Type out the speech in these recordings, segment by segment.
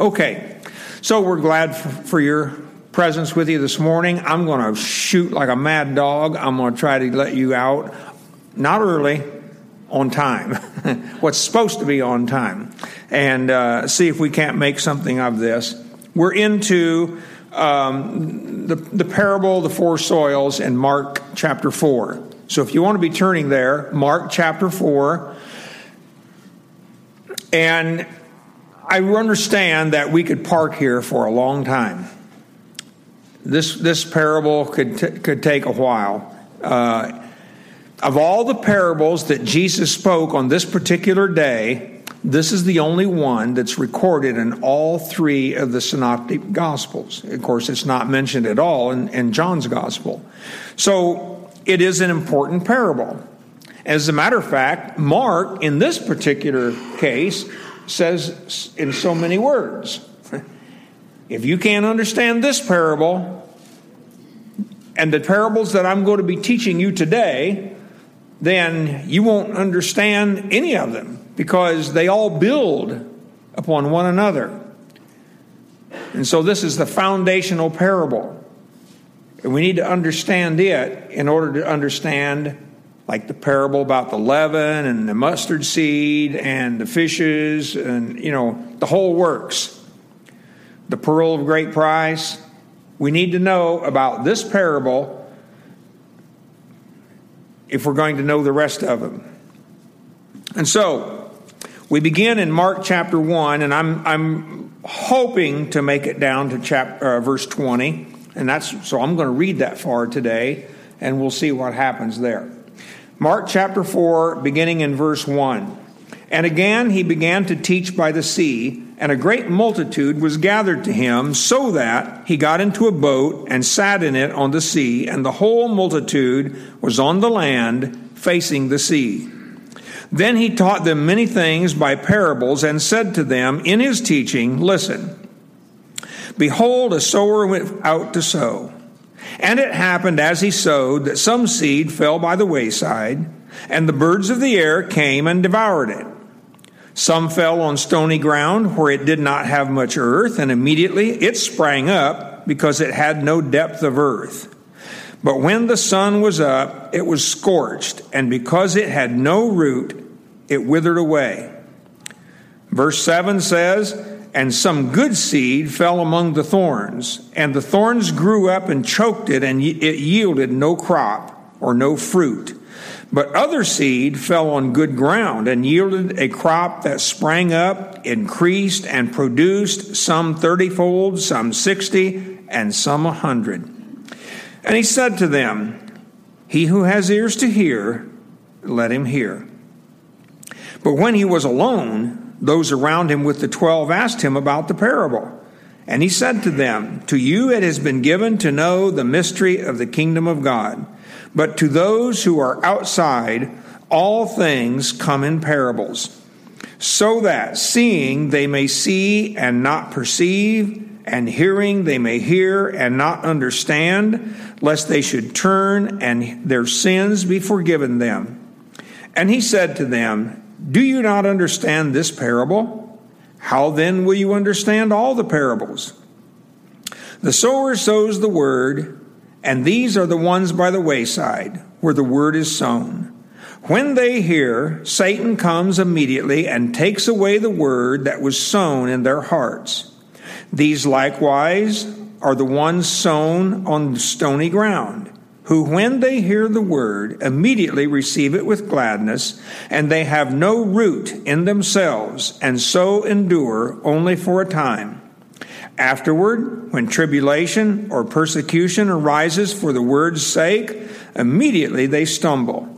Okay, so we're glad for, your presence with you this morning. I'm going to shoot like a mad dog. I'm going to try to let you out, not early, on time, what's supposed to be on time, and uh, see if we can't make something of this. We're into um, the, the parable, of the four soils, in Mark chapter 4. So if you want to be turning there, Mark chapter 4. And I understand that we could park here for a long time. This, this parable could, t- could take a while. Uh, of all the parables that Jesus spoke on this particular day, this is the only one that's recorded in all three of the synoptic gospels. Of course, it's not mentioned at all in, in John's gospel. So it is an important parable. As a matter of fact, Mark, in this particular case, says in so many words if you can't understand this parable and the parables that I'm going to be teaching you today, then you won't understand any of them because they all build upon one another. And so this is the foundational parable. And we need to understand it in order to understand, like the parable about the leaven and the mustard seed and the fishes and, you know, the whole works. The pearl of great price. We need to know about this parable if we're going to know the rest of them. And so, we begin in Mark chapter 1, and I'm, I'm hoping to make it down to chapter, uh, verse 20. And that's so I'm going to read that far today, and we'll see what happens there. Mark chapter 4, beginning in verse 1. And again he began to teach by the sea, and a great multitude was gathered to him, so that he got into a boat and sat in it on the sea, and the whole multitude was on the land facing the sea. Then he taught them many things by parables, and said to them in his teaching, Listen, behold, a sower went out to sow. And it happened as he sowed that some seed fell by the wayside, and the birds of the air came and devoured it. Some fell on stony ground where it did not have much earth, and immediately it sprang up because it had no depth of earth. But when the sun was up, it was scorched, and because it had no root, it withered away. Verse 7 says, And some good seed fell among the thorns, and the thorns grew up and choked it, and it yielded no crop or no fruit. But other seed fell on good ground and yielded a crop that sprang up, increased, and produced some thirtyfold, some sixty, and some a hundred. And he said to them, He who has ears to hear, let him hear. But when he was alone, those around him with the twelve asked him about the parable. And he said to them, To you it has been given to know the mystery of the kingdom of God. But to those who are outside, all things come in parables, so that seeing they may see and not perceive, and hearing they may hear and not understand, lest they should turn and their sins be forgiven them. And he said to them, Do you not understand this parable? How then will you understand all the parables? The sower sows the word. And these are the ones by the wayside, where the word is sown. When they hear, Satan comes immediately and takes away the word that was sown in their hearts. These likewise are the ones sown on stony ground, who, when they hear the word, immediately receive it with gladness, and they have no root in themselves, and so endure only for a time. Afterward, when tribulation or persecution arises for the word's sake, immediately they stumble.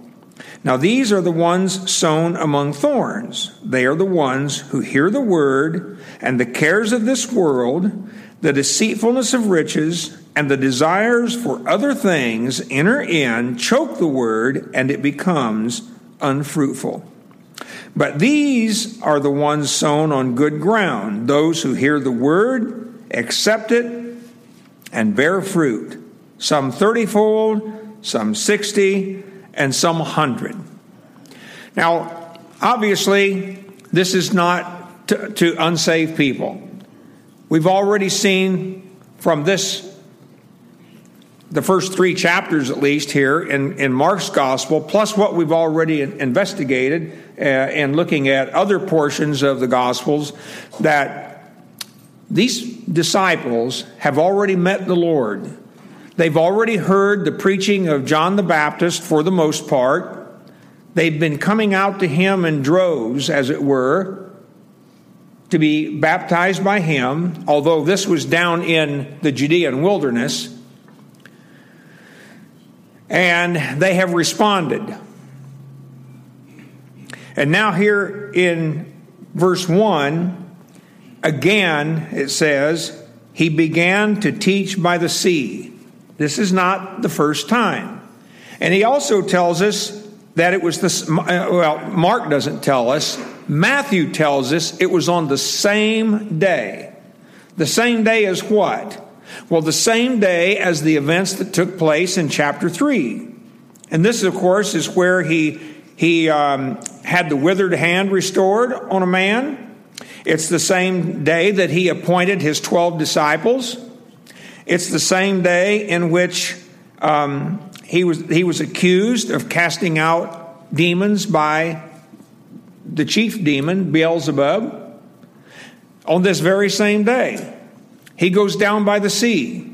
Now, these are the ones sown among thorns. They are the ones who hear the word, and the cares of this world, the deceitfulness of riches, and the desires for other things enter in, choke the word, and it becomes unfruitful. But these are the ones sown on good ground, those who hear the word accept it, and bear fruit, some thirtyfold, some sixty, and some hundred. Now, obviously, this is not to, to unsaved people. We've already seen from this, the first three chapters at least here in, in Mark's gospel, plus what we've already investigated uh, and looking at other portions of the gospels, that these disciples have already met the Lord. They've already heard the preaching of John the Baptist for the most part. They've been coming out to him in droves, as it were, to be baptized by him, although this was down in the Judean wilderness. And they have responded. And now, here in verse 1, again it says, He began to teach by the sea. This is not the first time. And he also tells us that it was this, uh, well, Mark doesn't tell us. Matthew tells us it was on the same day. The same day as what? Well, the same day as the events that took place in chapter 3. And this, of course, is where he, he um, had the withered hand restored on a man. It's the same day that he appointed his 12 disciples. It's the same day in which um, he was, he was accused of casting out demons by the chief demon, Beelzebub, on this very same day. He goes down by the sea.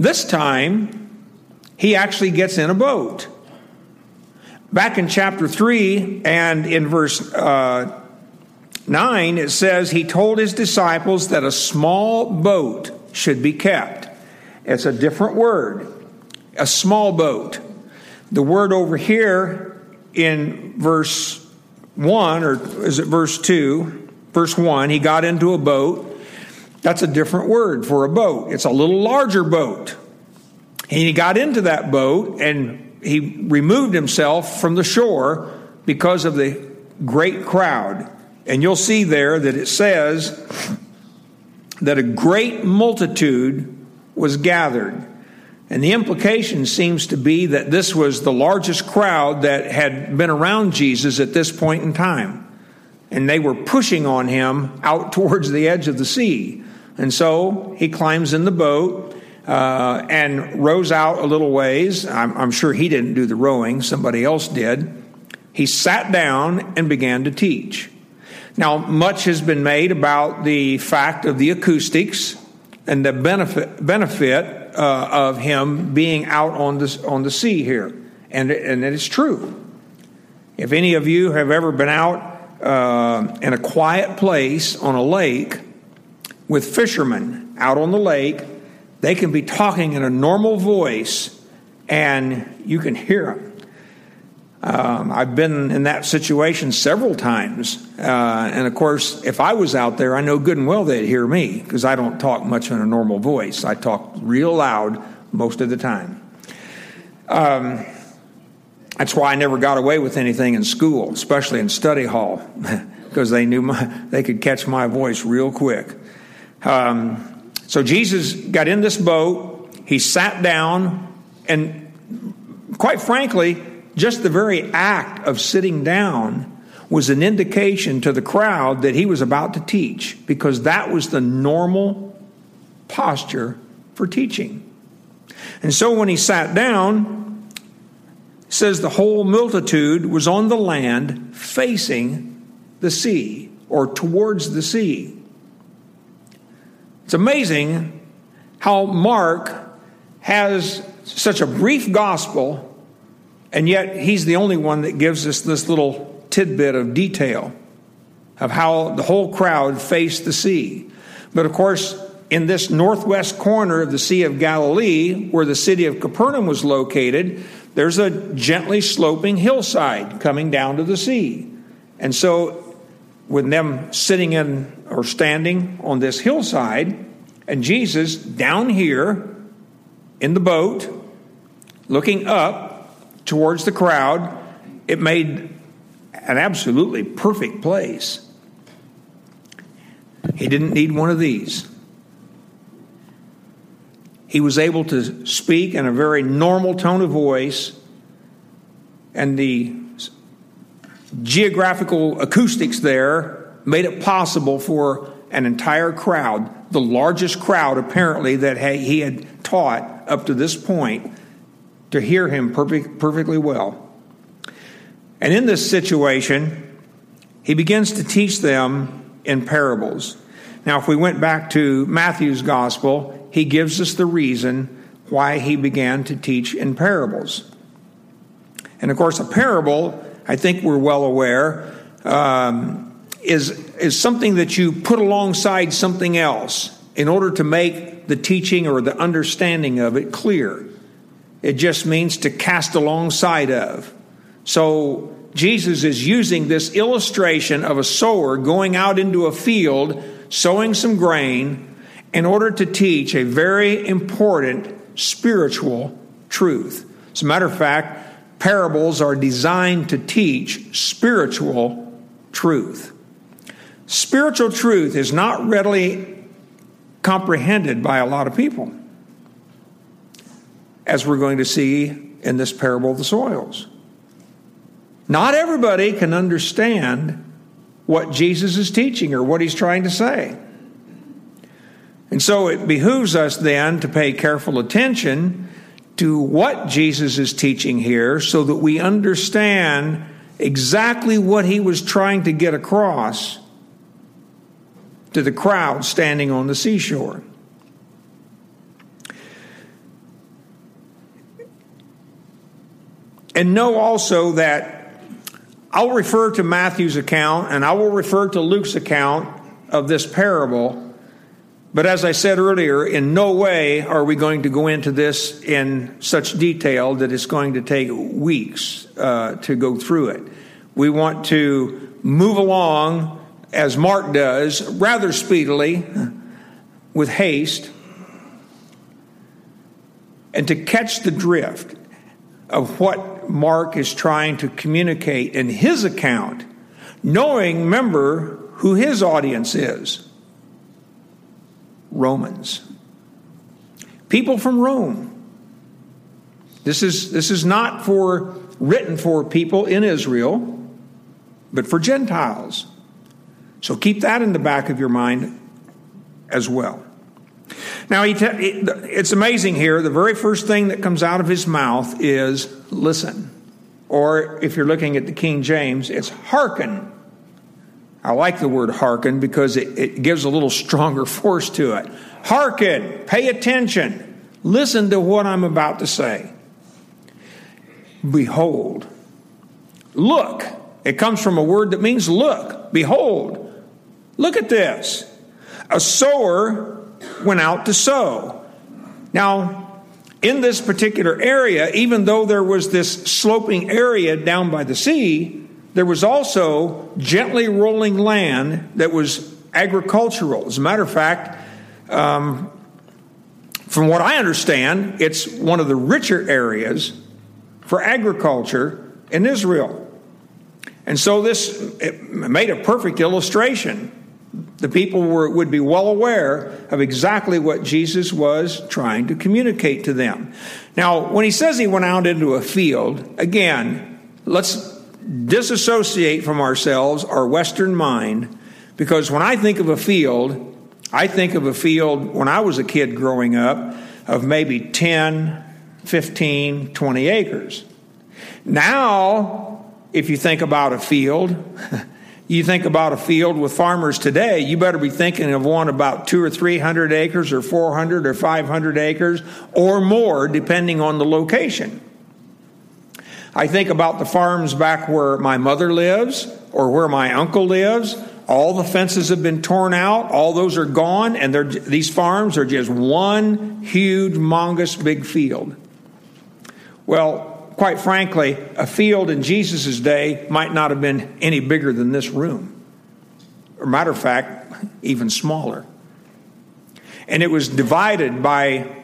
This time, he actually gets in a boat. Back in chapter 3 and in verse uh, 9, it says, He told his disciples that a small boat should be kept. It's a different word a small boat. The word over here in verse 1, or is it verse 2? Verse 1, he got into a boat. That's a different word for a boat. It's a little larger boat. And he got into that boat and he removed himself from the shore because of the great crowd. And you'll see there that it says that a great multitude was gathered. And the implication seems to be that this was the largest crowd that had been around Jesus at this point in time. And they were pushing on him out towards the edge of the sea. And so he climbs in the boat uh, and rows out a little ways. I'm, I'm sure he didn't do the rowing, somebody else did. He sat down and began to teach. Now, much has been made about the fact of the acoustics and the benefit, benefit uh, of him being out on the, on the sea here. And, and it is true. If any of you have ever been out uh, in a quiet place on a lake with fishermen out on the lake, they can be talking in a normal voice and you can hear them. Um, I've been in that situation several times. Uh, and of course, if I was out there, I know good and well they'd hear me because I don't talk much in a normal voice. I talk real loud most of the time. Um, that's why I never got away with anything in school, especially in study hall, because they knew my, they could catch my voice real quick. Um, so Jesus got in this boat, he sat down, and quite frankly, just the very act of sitting down was an indication to the crowd that he was about to teach because that was the normal posture for teaching. And so when he sat down, says the whole multitude was on the land facing the sea or towards the sea. It's amazing how Mark has such a brief gospel and yet, he's the only one that gives us this little tidbit of detail of how the whole crowd faced the sea. But of course, in this northwest corner of the Sea of Galilee, where the city of Capernaum was located, there's a gently sloping hillside coming down to the sea. And so, with them sitting in or standing on this hillside, and Jesus down here in the boat, looking up, towards the crowd. It made an absolutely perfect place. He didn't need one of these. He was able to speak in a very normal tone of voice, and the geographical acoustics there made it possible for an entire crowd, the largest crowd apparently that he had taught up to this point, to hear him perfect, perfectly well. And in this situation, he begins to teach them in parables. Now, if we went back to Matthew's gospel, he gives us the reason why he began to teach in parables. And of course, a parable, I think we're well aware, um, is, is something that you put alongside something else in order to make the teaching or the understanding of it clear. It just means to cast alongside of. So Jesus is using this illustration of a sower going out into a field, sowing some grain, in order to teach a very important spiritual truth. As a matter of fact, parables are designed to teach spiritual truth. Spiritual truth is not readily comprehended by a lot of people, as we're going to see in this parable of the soils. Not everybody can understand what Jesus is teaching or what he's trying to say. And so it behooves us then to pay careful attention to what Jesus is teaching here so that we understand exactly what he was trying to get across to the crowd standing on the seashore. And know also that I'll refer to Matthew's account and I will refer to Luke's account of this parable but as I said earlier, in no way are we going to go into this in such detail that it's going to take weeks uh, to go through it. We want to move along, as Mark does, rather speedily, with haste, and to catch the drift of what Mark is trying to communicate in his account, knowing, remember, who his audience is. Romans. People from Rome. This is, this is not for written for people in Israel, but for Gentiles. So keep that in the back of your mind as well. Now, it's amazing here. The very first thing that comes out of his mouth is listen. Or if you're looking at the King James, it's hearken. I like the word hearken because it, it gives a little stronger force to it. Hearken, pay attention, listen to what I'm about to say. Behold, look. It comes from a word that means look, behold. Look at this. A sower went out to sow. Now, in this particular area, even though there was this sloping area down by the sea, there was also gently rolling land that was agricultural. As a matter of fact, um, from what I understand, it's one of the richer areas for agriculture in Israel. And so this made a perfect illustration. The people were, would be well aware of exactly what Jesus was trying to communicate to them. Now, when he says he went out into a field, again, let's disassociate from ourselves our Western mind because when I think of a field, I think of a field when I was a kid growing up of maybe 10, 15, 20 acres. Now, if you think about a field, you think about a field with farmers today, you better be thinking of one about two or three hundred acres or 400 or 500 acres or more, depending on the location. I think about the farms back where my mother lives or where my uncle lives. All the fences have been torn out. All those are gone, and these farms are just one huge, monstrous big field. Well, quite frankly, a field in Jesus' day might not have been any bigger than this room. Or, matter of fact, even smaller. And it was divided by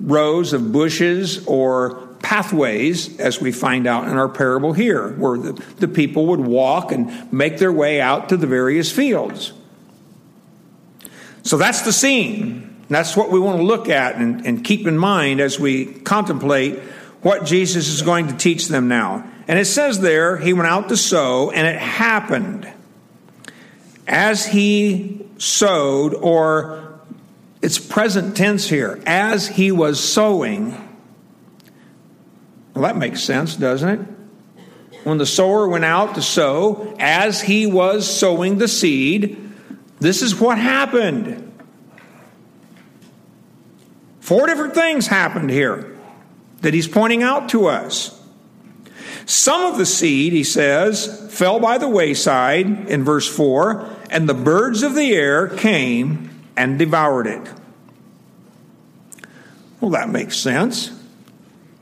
rows of bushes or pathways, as we find out in our parable here, where the, the people would walk and make their way out to the various fields. So that's the scene. That's what we want to look at and, and keep in mind as we contemplate what Jesus is going to teach them now. And it says there, he went out to sow, and it happened as he sowed, or it's present tense here, as he was sowing. Well, that makes sense, doesn't it? When the sower went out to sow, as he was sowing the seed, this is what happened. Four different things happened here that he's pointing out to us. Some of the seed, he says, fell by the wayside in verse 4, and the birds of the air came and devoured it. Well, that makes sense.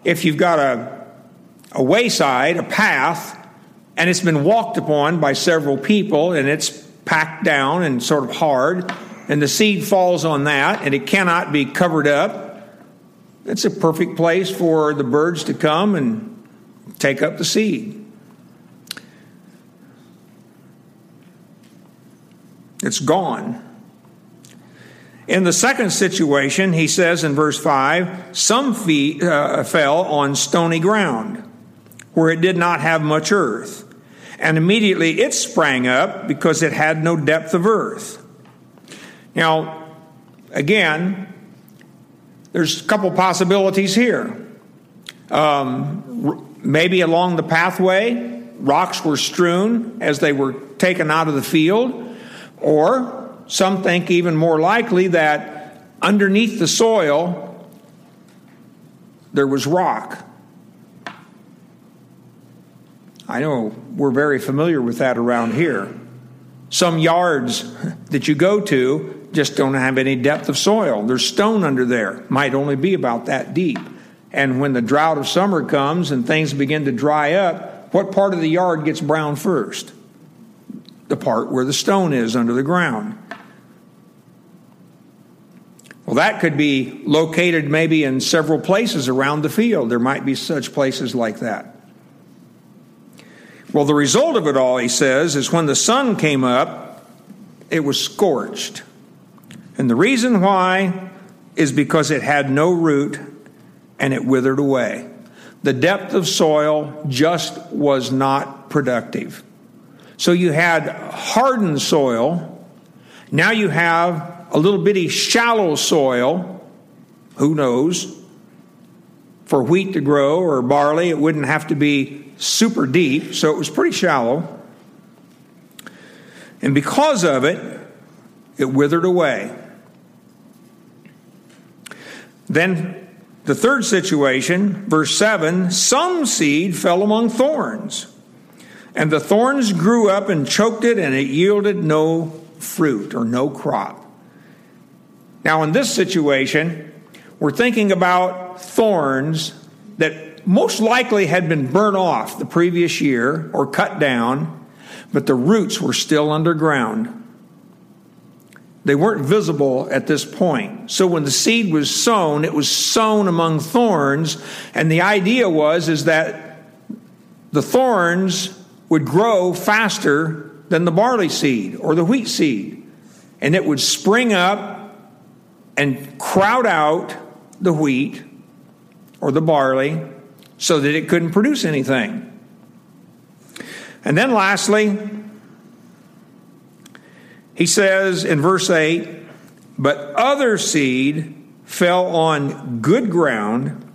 If you've got a, a wayside, a path, and it's been walked upon by several people, and it's packed down and sort of hard, and the seed falls on that, and it cannot be covered up, it's a perfect place for the birds to come and take up the seed. It's gone. In the second situation, he says in verse 5 some feet, uh, fell on stony ground where it did not have much earth. And immediately it sprang up because it had no depth of earth. Now, again, there's a couple possibilities here. Um, Maybe along the pathway, rocks were strewn as they were taken out of the field, or some think even more likely that underneath the soil there was rock. I know we're very familiar with that around here. Some yards that you go to just don't have any depth of soil. There's stone under there, might only be about that deep. And when the drought of summer comes and things begin to dry up, what part of the yard gets brown first? The part where the stone is under the ground. Well, that could be located maybe in several places around the field. There might be such places like that. Well, the result of it all, he says, is when the sun came up, it was scorched. And the reason why is because it had no root and it withered away. The depth of soil just was not productive. So you had hardened soil. Now you have a little bitty shallow soil. Who knows? For wheat to grow or barley, it wouldn't have to be super deep, so it was pretty shallow. And because of it, it withered away. Then the third situation, verse 7 some seed fell among thorns, and the thorns grew up and choked it, and it yielded no fruit or no crop. Now, in this situation, we're thinking about thorns that most likely had been burnt off the previous year or cut down, but the roots were still underground. They weren't visible at this point. So when the seed was sown, it was sown among thorns, and the idea was is that the thorns would grow faster than the barley seed or the wheat seed, and it would spring up and crowd out the wheat or the barley so that it couldn't produce anything. And then lastly, he says in verse 8, but other seed fell on good ground,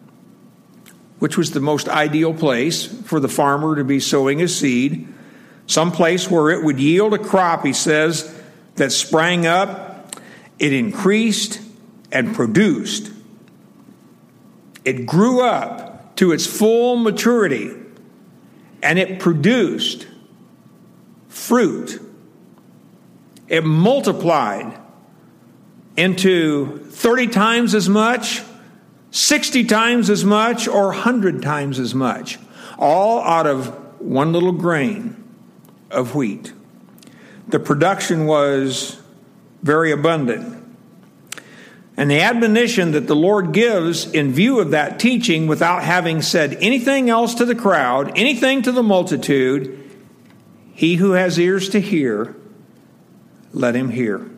which was the most ideal place for the farmer to be sowing his seed, some place where it would yield a crop, he says, that sprang up, it increased and produced. It grew up to its full maturity and it produced fruit it multiplied into 30 times as much, 60 times as much, or 100 times as much, all out of one little grain of wheat. The production was very abundant. And the admonition that the Lord gives in view of that teaching, without having said anything else to the crowd, anything to the multitude, he who has ears to hear, let him hear.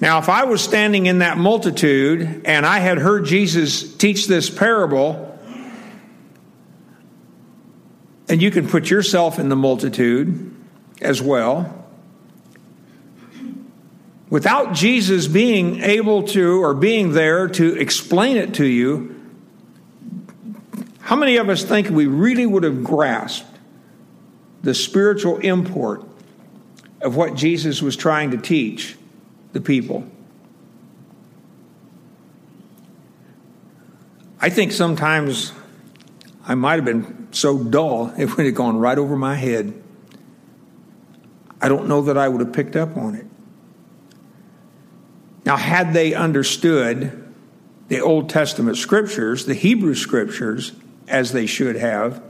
Now, if I was standing in that multitude and I had heard Jesus teach this parable, and you can put yourself in the multitude as well, without Jesus being able to or being there to explain it to you, how many of us think we really would have grasped the spiritual import of what Jesus was trying to teach the people? I think sometimes I might have been so dull it would have gone right over my head. I don't know that I would have picked up on it. Now, had they understood the Old Testament scriptures, the Hebrew scriptures, as they should have,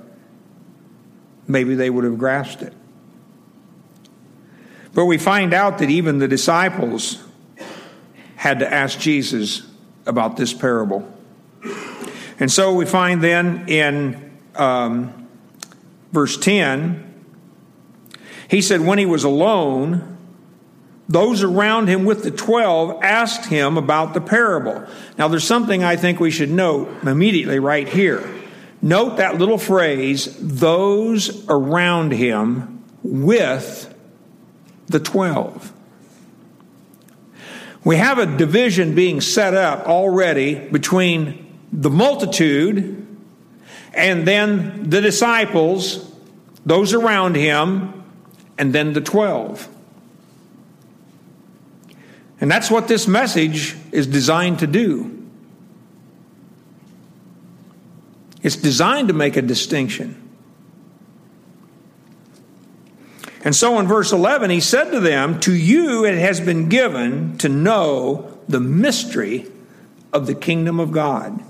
maybe they would have grasped it. But we find out that even the disciples had to ask Jesus about this parable. And so we find then in um, verse 10, he said, When he was alone, those around him with the 12 asked him about the parable. Now, there's something I think we should note immediately right here. Note that little phrase, those around him with the 12. We have a division being set up already between the multitude and then the disciples, those around him, and then the 12. And that's what this message is designed to do. It's designed to make a distinction. And so in verse 11, he said to them, To you it has been given to know the mystery of the kingdom of God.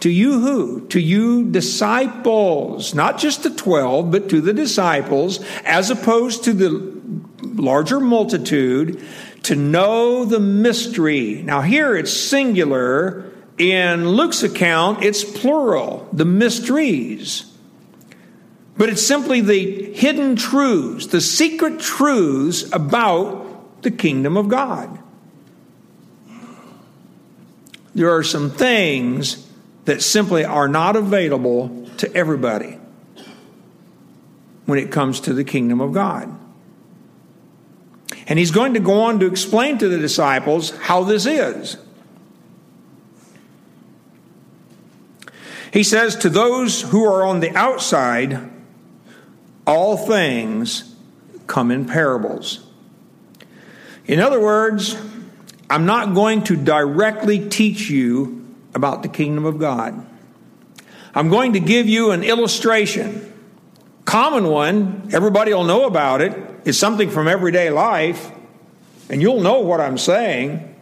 To you who? To you disciples, not just the 12, but to the disciples, as opposed to the larger multitude to know the mystery. Now, here it's singular. In Luke's account, it's plural, the mysteries. But it's simply the hidden truths, the secret truths about the kingdom of God. There are some things that simply are not available to everybody when it comes to the kingdom of God. And he's going to go on to explain to the disciples how this is. He says, To those who are on the outside, all things come in parables. In other words, I'm not going to directly teach you about the kingdom of God. I'm going to give you an illustration. Common one, everybody will know about it is something from everyday life, and you'll know what I'm saying.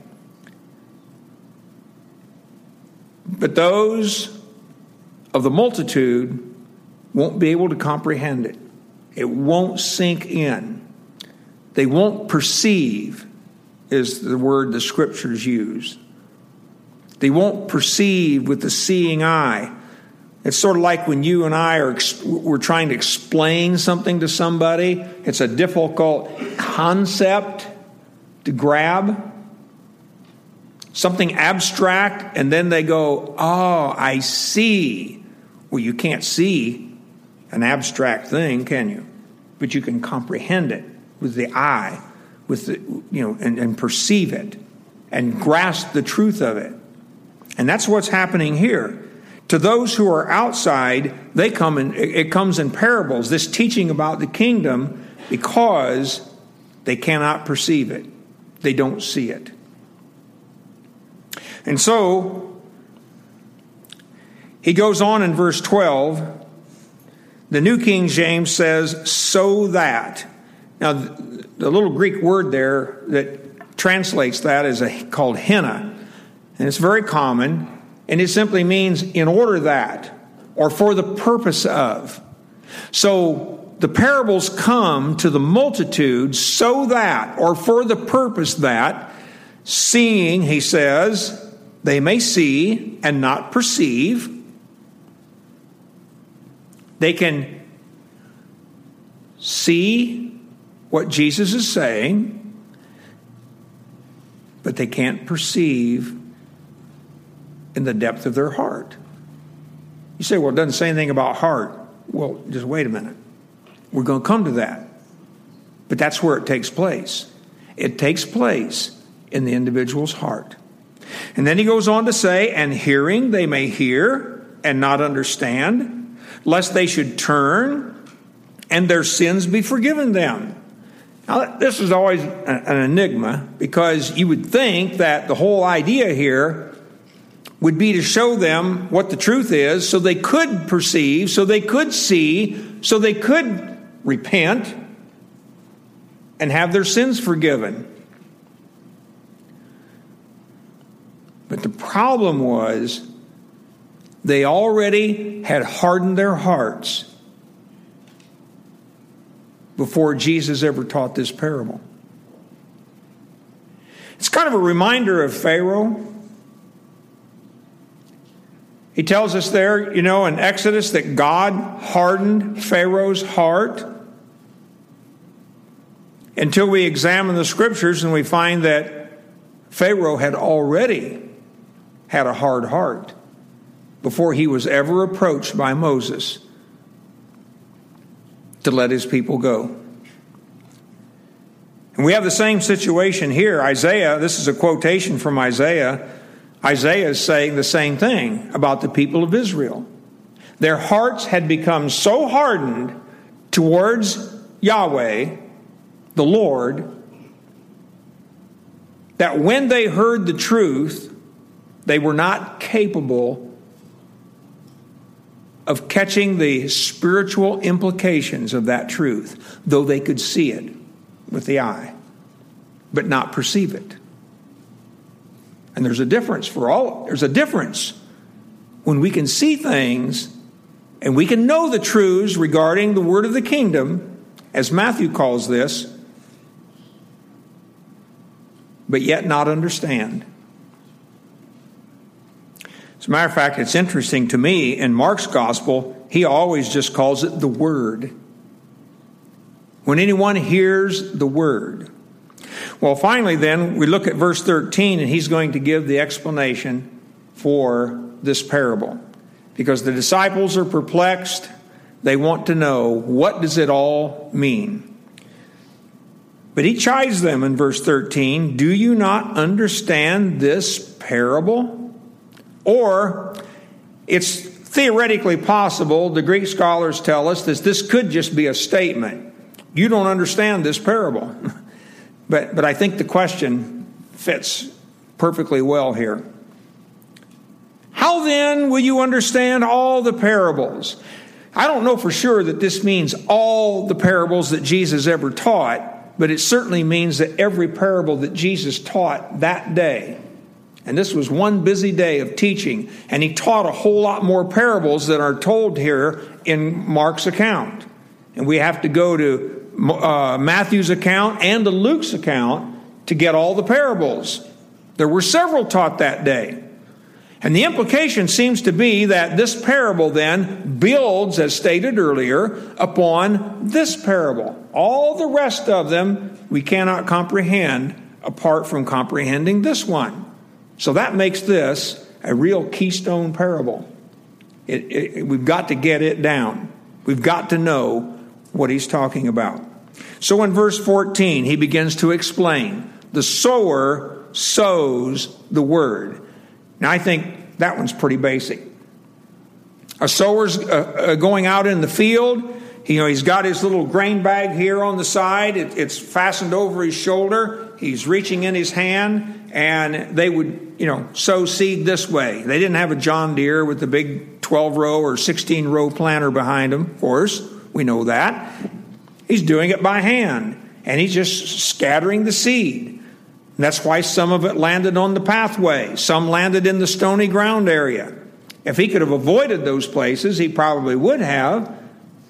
But those of the multitude won't be able to comprehend it. It won't sink in. They won't perceive, is the word the scriptures use. They won't perceive with the seeing eye. It's sort of like when you and I are we're trying to explain something to somebody. It's a difficult concept to grab. Something abstract and then they go, "Oh, I see." Well, you can't see an abstract thing, can you? But you can comprehend it with the eye, with the you know, and, and perceive it and grasp the truth of it. And that's what's happening here. To those who are outside, they come in, it comes in parables, this teaching about the kingdom, because they cannot perceive it. They don't see it. And so, he goes on in verse 12. The New King James says, so that. Now, the little Greek word there that translates that is a, called hina. And it's very common. And it simply means in order that, or for the purpose of. So the parables come to the multitude so that, or for the purpose that, seeing, he says, they may see and not perceive. They can see what Jesus is saying, but they can't perceive in the depth of their heart. You say, well, it doesn't say anything about heart. Well, just wait a minute. We're going to come to that. But that's where it takes place. It takes place in the individual's heart. And then he goes on to say, and hearing they may hear and not understand, lest they should turn and their sins be forgiven them. Now, this is always an enigma because you would think that the whole idea here would be to show them what the truth is so they could perceive, so they could see, so they could repent and have their sins forgiven. But the problem was they already had hardened their hearts before Jesus ever taught this parable. It's kind of a reminder of Pharaoh. He tells us there, you know, in Exodus that God hardened Pharaoh's heart until we examine the scriptures and we find that Pharaoh had already had a hard heart before he was ever approached by Moses to let his people go. And we have the same situation here. Isaiah, this is a quotation from Isaiah. Isaiah is saying the same thing about the people of Israel. Their hearts had become so hardened towards Yahweh, the Lord, that when they heard the truth, they were not capable of catching the spiritual implications of that truth, though they could see it with the eye, but not perceive it. And there's a difference for all, there's a difference when we can see things and we can know the truths regarding the word of the kingdom, as Matthew calls this, but yet not understand. As a matter of fact, it's interesting to me in Mark's gospel, he always just calls it the Word. When anyone hears the Word. Well, finally, then, we look at verse 13, and he's going to give the explanation for this parable. Because the disciples are perplexed, they want to know what does it all mean? But he chides them in verse 13 Do you not understand this parable? Or it's theoretically possible, the Greek scholars tell us, that this could just be a statement. You don't understand this parable. but, but I think the question fits perfectly well here. How then will you understand all the parables? I don't know for sure that this means all the parables that Jesus ever taught, but it certainly means that every parable that Jesus taught that day and this was one busy day of teaching. And he taught a whole lot more parables that are told here in Mark's account. And we have to go to uh, Matthew's account and to Luke's account to get all the parables. There were several taught that day. And the implication seems to be that this parable then builds, as stated earlier, upon this parable. All the rest of them we cannot comprehend apart from comprehending this one. So that makes this a real keystone parable. It, it, we've got to get it down. We've got to know what he's talking about. So in verse 14, he begins to explain the sower sows the word. Now, I think that one's pretty basic. A sower's uh, uh, going out in the field. You know, he's got his little grain bag here on the side. It, it's fastened over his shoulder. He's reaching in his hand, and they would you know, sow seed this way. They didn't have a John Deere with the big 12 row or 16 row planter behind them, of course. We know that. He's doing it by hand, and he's just scattering the seed. And that's why some of it landed on the pathway, some landed in the stony ground area. If he could have avoided those places, he probably would have,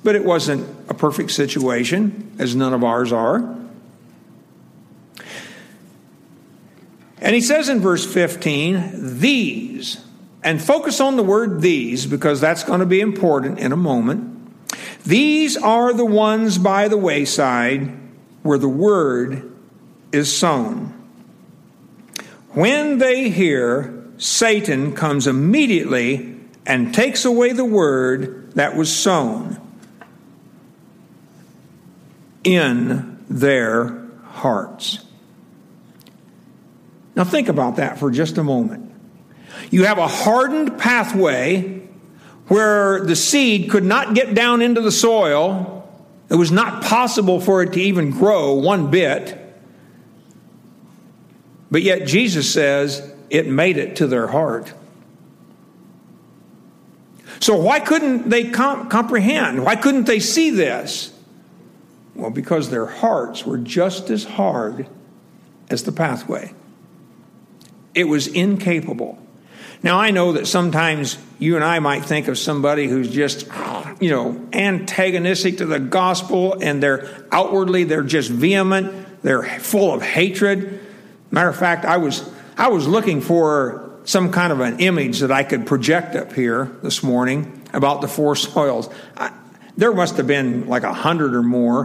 but it wasn't a perfect situation, as none of ours are. And he says in verse 15, these, and focus on the word these because that's going to be important in a moment. These are the ones by the wayside where the word is sown. When they hear, Satan comes immediately and takes away the word that was sown in their hearts. Now, think about that for just a moment. You have a hardened pathway where the seed could not get down into the soil. It was not possible for it to even grow one bit. But yet, Jesus says it made it to their heart. So, why couldn't they com- comprehend? Why couldn't they see this? Well, because their hearts were just as hard as the pathway. It was incapable. Now, I know that sometimes you and I might think of somebody who's just, you know, antagonistic to the gospel and they're outwardly, they're just vehement, they're full of hatred. Matter of fact, I was, I was looking for some kind of an image that I could project up here this morning about the four soils. I, there must have been like a hundred or more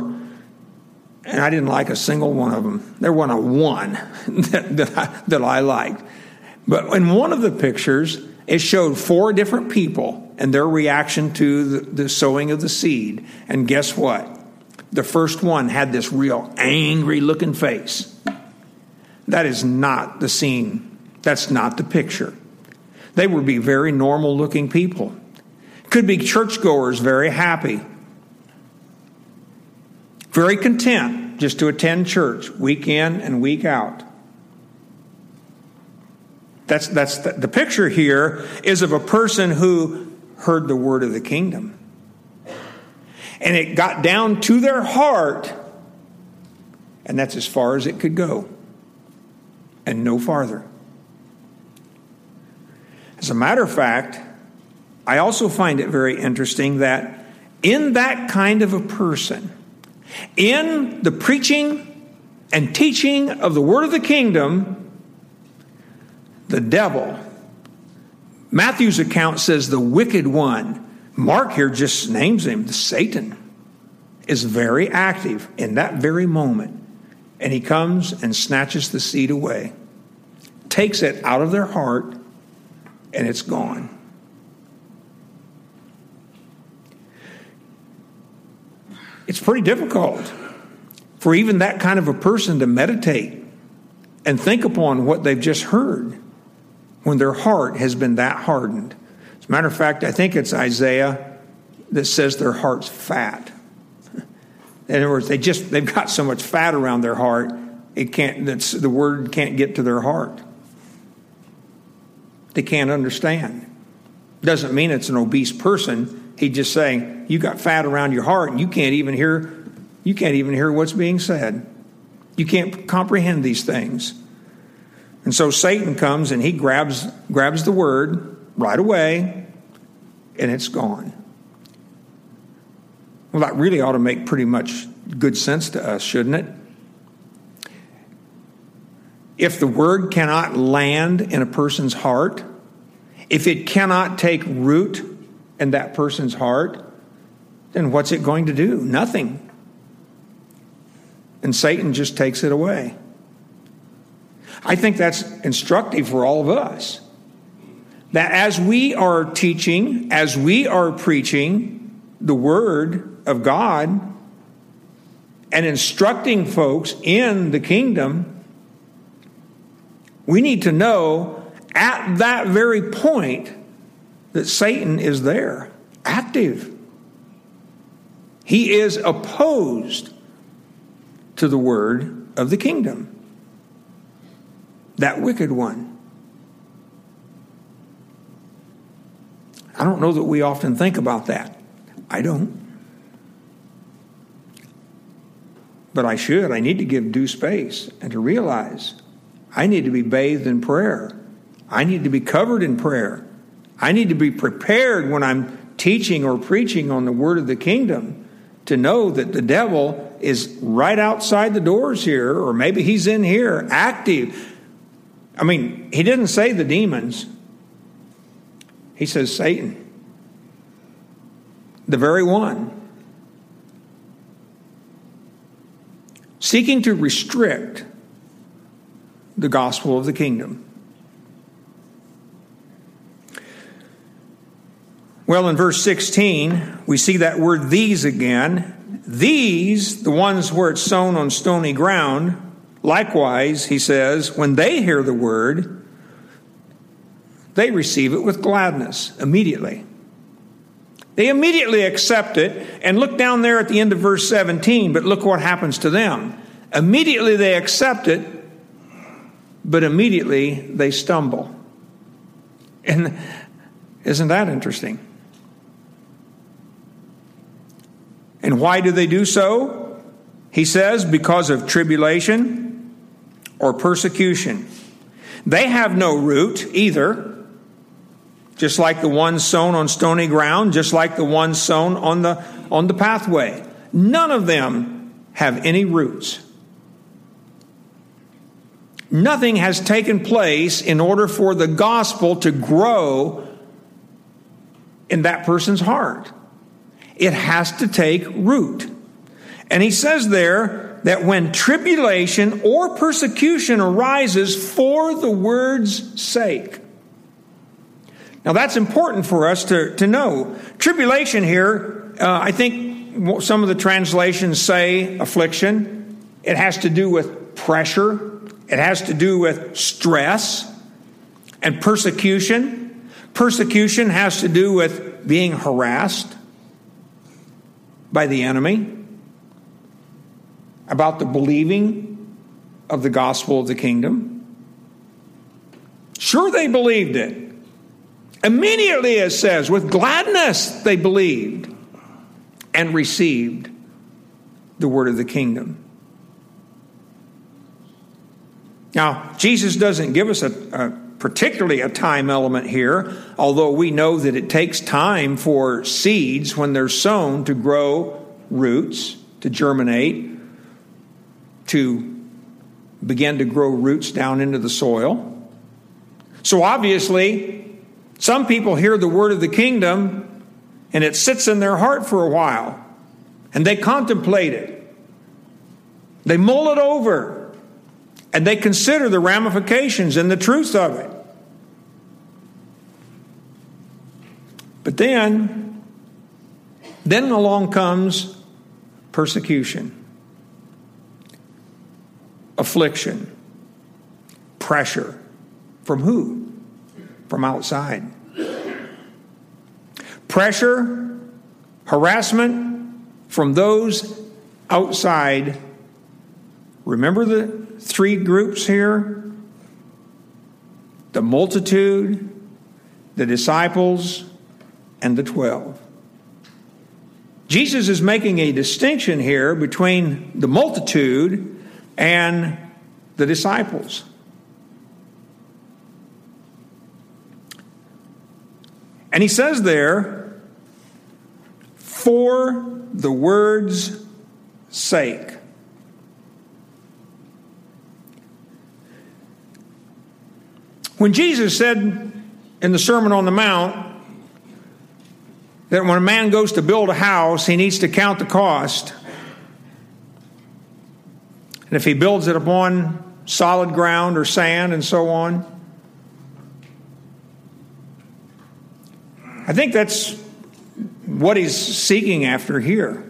and I didn't like a single one of them. There wasn't a one that, that, I, that I liked. But in one of the pictures, it showed four different people and their reaction to the, sowing of the seed. And guess what? The first one had this real angry looking face. That is not the scene. That's not the picture. They would be very normal looking people. Could be churchgoers, very happy very content just to attend church week in and week out. That's, that's the, the picture here is of a person who heard the word of the kingdom. And it got down to their heart, and that's as far as it could go, and no farther. As a matter of fact, I also find it very interesting that in that kind of a person, in the preaching and teaching of the word of the kingdom, the devil, Matthew's account says the wicked one, Mark here just names him, the Satan, is very active in that very moment. And he comes and snatches the seed away, takes it out of their heart, and it's gone. It's pretty difficult for even that kind of a person to meditate and think upon what they've just heard when their heart has been that hardened. As a matter of fact, I think it's Isaiah that says their heart's fat. In other words, they just they've got so much fat around their heart, it can't that's, the word can't get to their heart. They can't understand. Doesn't mean it's an obese person He's just saying, you got fat around your heart and you can't even hear you can't even hear what's being said. You can't comprehend these things. And so Satan comes and he grabs grabs the word right away and it's gone. Well, that really ought to make pretty much good sense to us, shouldn't it? If the word cannot land in a person's heart, if it cannot take root in that person's heart, then what's it going to do? Nothing. And Satan just takes it away. I think that's instructive for all of us. That as we are teaching, as we are preaching the Word of God and instructing folks in the kingdom, we need to know at that very point that Satan is there, active. He is opposed to the word of the kingdom. That wicked one. I don't know that we often think about that. I don't. But I should. I need to give due space and to realize I need to be bathed in prayer. I need to be covered in prayer. I need to be prepared when I'm teaching or preaching on the word of the kingdom to know that the devil is right outside the doors here, or maybe he's in here active. I mean, he didn't say the demons, he says Satan, the very one. Seeking to restrict the gospel of the kingdom. Well, in verse 16, we see that word these again. These, the ones where it's sown on stony ground, Likewise, he says, when they hear the word, they receive it with gladness immediately. They immediately accept it and look down there at the end of verse 17, but look what happens to them. Immediately they accept it, but immediately they stumble. And isn't that interesting? And why do they do so? He says, because of tribulation or persecution. They have no root either, just like the ones sown on stony ground, just like the ones sown on the, on the pathway. None of them have any roots. Nothing has taken place in order for the gospel to grow in that person's heart. It has to take root. And he says there that when tribulation or persecution arises for the word's sake. Now that's important for us to, to know. Tribulation here, uh, I think some of the translations say affliction. It has to do with pressure, it has to do with stress and persecution. Persecution has to do with being harassed by the enemy about the believing of the gospel of the kingdom? Sure, they believed it. Immediately, it says, with gladness they believed and received the word of the kingdom. Now, Jesus doesn't give us a, a particularly a time element here, although we know that it takes time for seeds, when they're sown, to grow roots, to germinate, to begin to grow roots down into the soil. So obviously, some people hear the word of the kingdom and it sits in their heart for a while and they contemplate it. They mull it over and they consider the ramifications and the truth of it. But then, then along comes persecution, affliction, pressure. From who? From outside. Pressure, harassment from those outside. Remember the three groups here the multitude, the disciples, and the twelve. Jesus is making a distinction here between the multitude and the disciples. And he says there, for the word's sake. When Jesus said in the Sermon on the Mount that when a man goes to build a house, he needs to count the cost. And if he builds it upon solid ground or sand and so on, I think that's what he's seeking after here.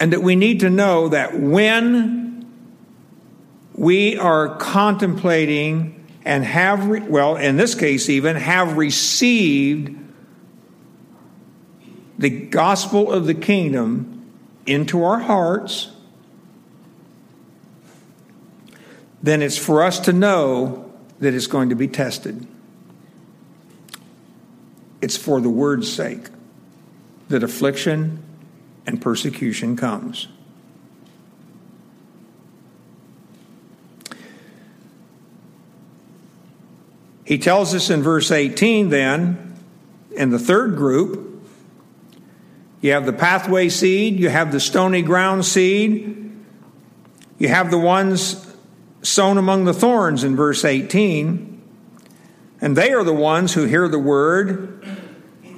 And that we need to know that when we are contemplating and have, re- well, in this case, even have received the gospel of the kingdom into our hearts, then it's for us to know that it's going to be tested. It's for the word's sake that affliction and persecution comes. He tells us in verse 18 then, in the third group, you have the pathway seed, you have the stony ground seed, you have the ones sown among the thorns in verse 18. And they are the ones who hear the word,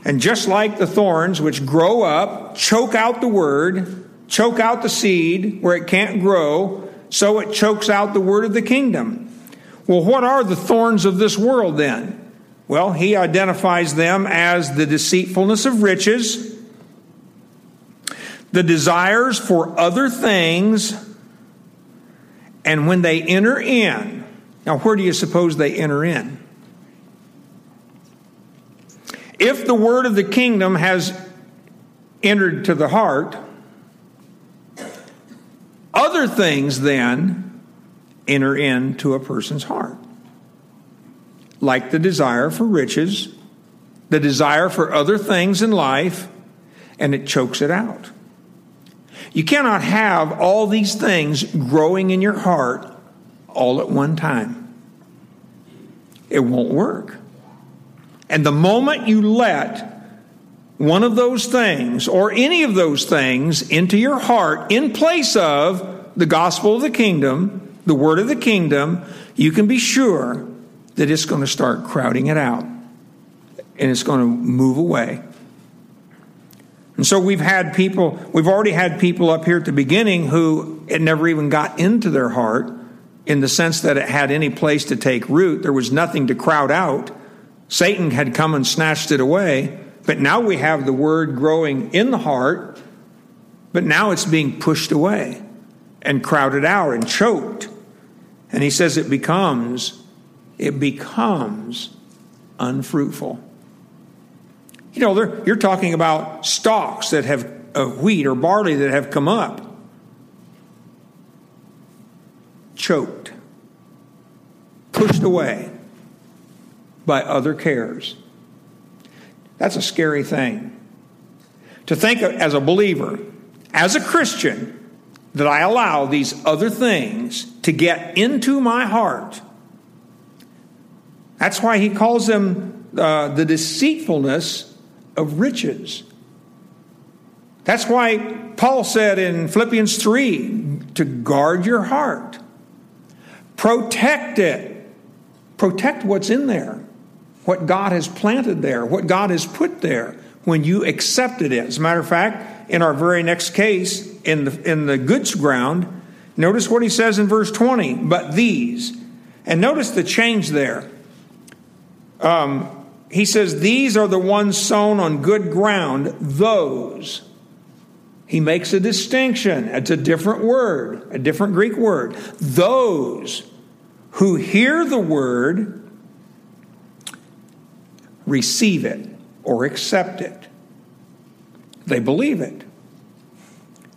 and just like the thorns, which grow up, choke out the word, choke out the seed where it can't grow, so it chokes out the word of the kingdom. Well, what are the thorns of this world then? Well, he identifies them as the deceitfulness of riches, the desires for other things, And when they enter in, now where do you suppose they enter in? If the word of the kingdom has entered to the heart, other things then enter into a person's heart, like the desire for riches, the desire for other things in life, and it chokes it out. You cannot have all these things growing in your heart all at one time. It won't work. And the moment you let one of those things or any of those things into your heart in place of the gospel of the kingdom, the word of the kingdom, you can be sure that it's going to start crowding it out and it's going to move away. And so we've had people, we've already had people up here at the beginning who it never even got into their heart in the sense that it had any place to take root. There was nothing to crowd out. Satan had come and snatched it away. But now we have the word growing in the heart, but now it's being pushed away and crowded out and choked. And he says it becomes, it becomes unfruitful. You know, you're talking about stalks that have of wheat or barley that have come up, choked, pushed away by other cares. That's a scary thing. To think of, as a believer, as a Christian, that I allow these other things to get into my heart. That's why he calls them uh, the deceitfulness of riches. That's why Paul said in Philippians 3 to guard your heart, protect it, protect what's in there, what God has planted there, what God has put there when you accepted it. As a matter of fact, in our very next case, in the, in the goods ground, notice what he says in verse 20, but these. And notice the change there. Um, he says, These are the ones sown on good ground, those. He makes a distinction. It's a different word, a different Greek word. Those who hear the word receive it or accept it. They believe it.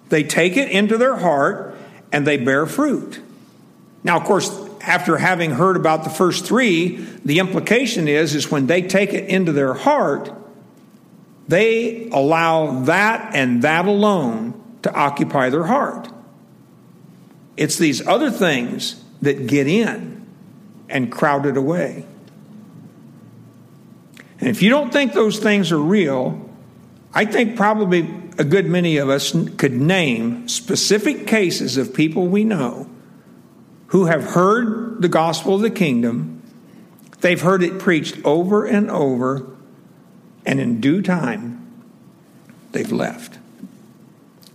They take it into their heart and they bear fruit. Now, of course, after having heard about the first three, the implication is, is when they take it into their heart, they allow that and that alone to occupy their heart. It's these other things that get in and crowd it away. And if you don't think those things are real, I think probably a good many of us could name specific cases of people we know who have heard the gospel of the kingdom, they've heard it preached over and over, and in due time, they've left.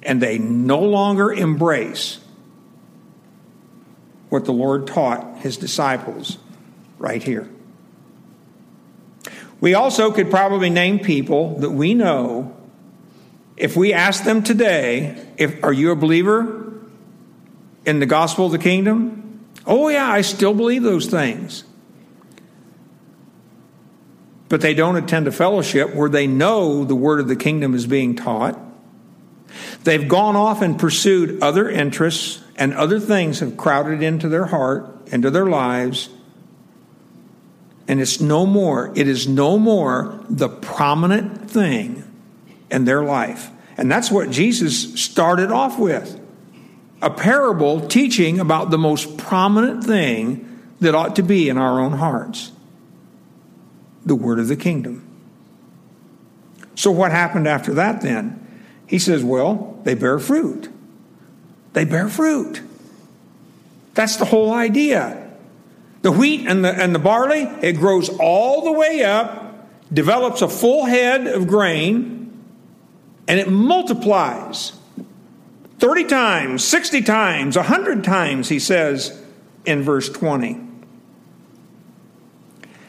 And they no longer embrace what the Lord taught his disciples right here. We also could probably name people that we know. If we ask them today, if, are you a believer in the gospel of the kingdom? Oh, yeah, I still believe those things. But they don't attend a fellowship where they know the word of the kingdom is being taught. They've gone off and pursued other interests, and other things have crowded into their heart, into their lives. And it's no more, it is no more the prominent thing in their life. And that's what Jesus started off with a parable teaching about the most prominent thing that ought to be in our own hearts the word of the kingdom. So, what happened after that then? He says, Well, they bear fruit. They bear fruit. That's the whole idea. The wheat and the, and the barley, it grows all the way up, develops a full head of grain, and it multiplies. 30 times, 60 times, 100 times, he says in verse 20.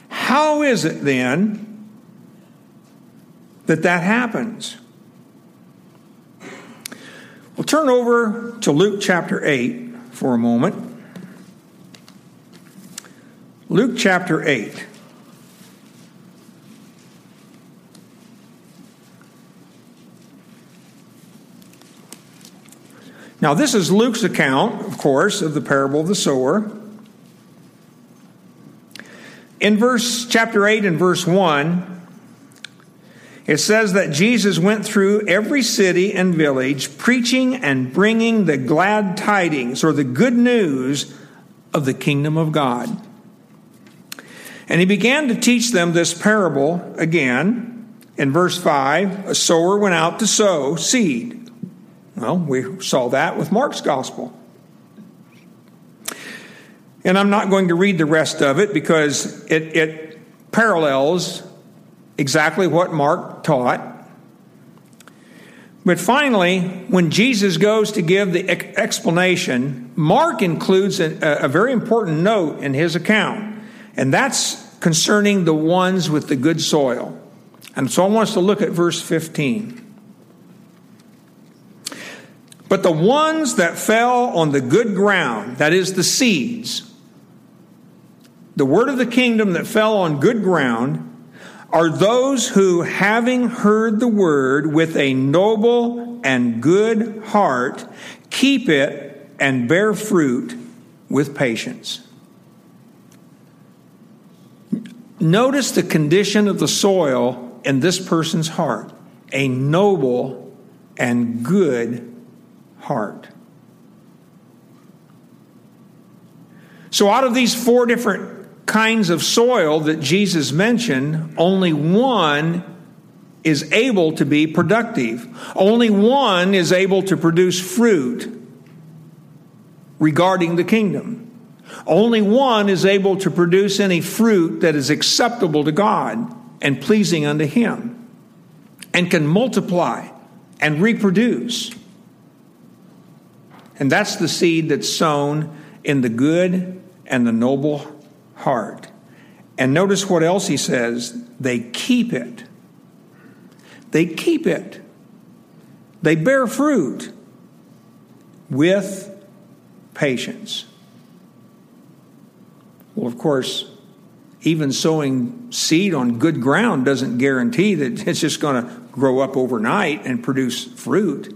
How is it then that that happens? We'll turn over to Luke chapter 8 for a moment. Luke chapter 8. Now, this is Luke's account, of course, of the parable of the sower. In verse chapter 8 and verse 1, it says that Jesus went through every city and village preaching and bringing the glad tidings or the good news of the kingdom of God. And he began to teach them this parable again. In verse 5, a sower went out to sow seed. Well, we saw that with Mark's gospel. And I'm not going to read the rest of it because it, it parallels exactly what Mark taught. But finally, when Jesus goes to give the explanation, Mark includes a, a, very important note in his account, and that's concerning the ones with the good soil. And so I want us to look at verse 15. But the ones that fell on the good ground, that is the seeds, the word of the kingdom that fell on good ground, are those who, having heard the word with a noble and good heart, keep it and bear fruit with patience. Notice the condition of the soil in this person's heart a noble and good heart. So, out of these four different kinds of soil that Jesus mentioned, only one is able to be productive. Only one is able to produce fruit regarding the kingdom. Only one is able to produce any fruit that is acceptable to God and pleasing unto Him and can multiply and reproduce. And that's the seed that's sown in the good and the noble heart. And notice what else he says they keep it. They keep it. They bear fruit with patience. Well, of course, even sowing seed on good ground doesn't guarantee that it's just going to grow up overnight and produce fruit.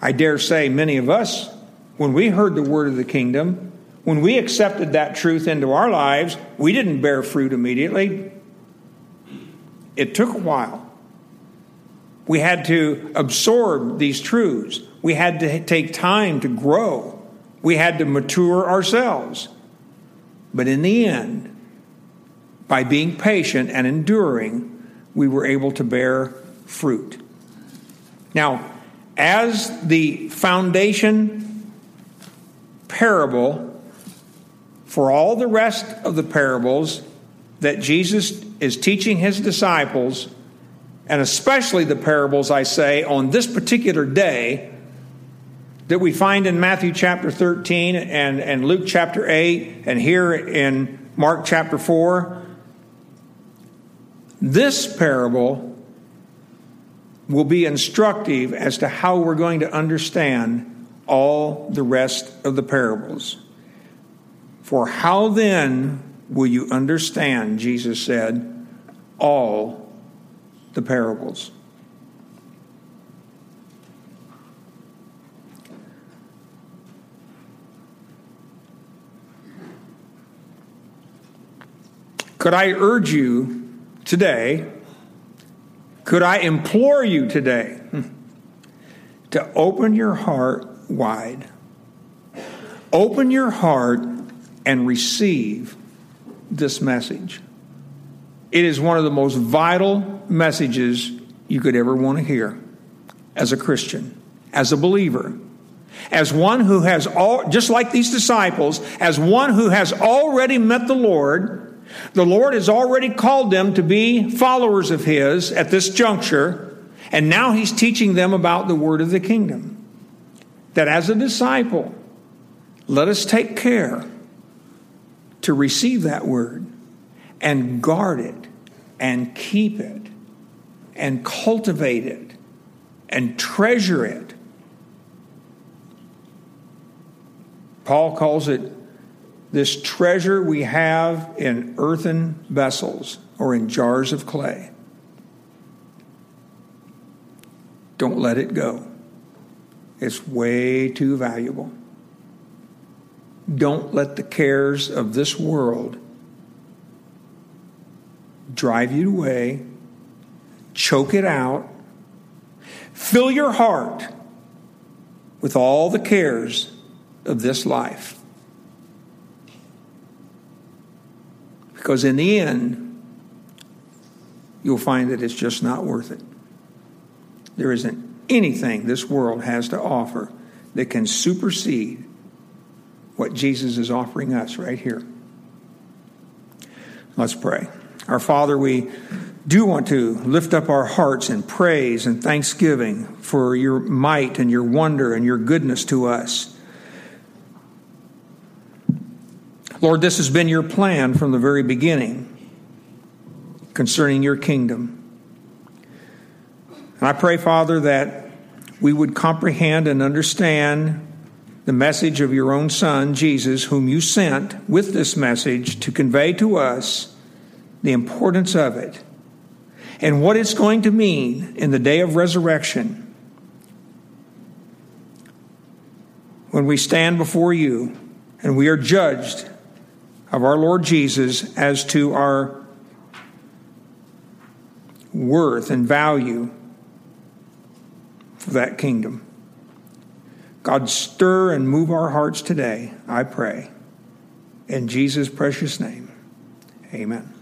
I dare say many of us, when we heard the word of the kingdom, when we accepted that truth into our lives, we didn't bear fruit immediately. It took a while. We had to absorb these truths. We had to take time to grow. We had to mature ourselves. But in the end, by being patient and enduring, we were able to bear fruit. Now, as the foundation parable for all the rest of the parables that Jesus is teaching his disciples, and especially the parables, I say, on this particular day that we find in Matthew chapter 13 and, and Luke chapter 8 and here in Mark chapter 4. This parable will be instructive as to how we're going to understand all the rest of the parables. For how then will you understand, Jesus said, all the parables? Could I urge you today could I implore you today to open your heart wide? Open your heart and receive this message. It is one of the most vital messages you could ever want to hear as a Christian, as a believer, as one who has all, just like these disciples, as one who has already met the Lord the Lord has already called them to be followers of His at this juncture, and now He's teaching them about the word of the kingdom. That as a disciple, let us take care to receive that word and guard it and keep it and cultivate it and treasure it. Paul calls it this treasure we have in earthen vessels or in jars of clay. Don't let it go. It's way too valuable. Don't let the cares of this world drive you away, choke it out, fill your heart with all the cares of this life. Because in the end, you'll find that it's just not worth it. There isn't anything this world has to offer that can supersede what Jesus is offering us right here. Let's pray. Our Father, we do want to lift up our hearts in praise and thanksgiving for your might and your wonder and your goodness to us. Lord, this has been your plan from the very beginning concerning your kingdom. And I pray, Father, that we would comprehend and understand the message of your own Son, Jesus, whom you sent with this message to convey to us the importance of it and what it's going to mean in the day of resurrection when we stand before you and we are judged of our Lord Jesus as to our worth and value for that kingdom. God, stir and move our hearts today, I pray. In Jesus' precious name, amen.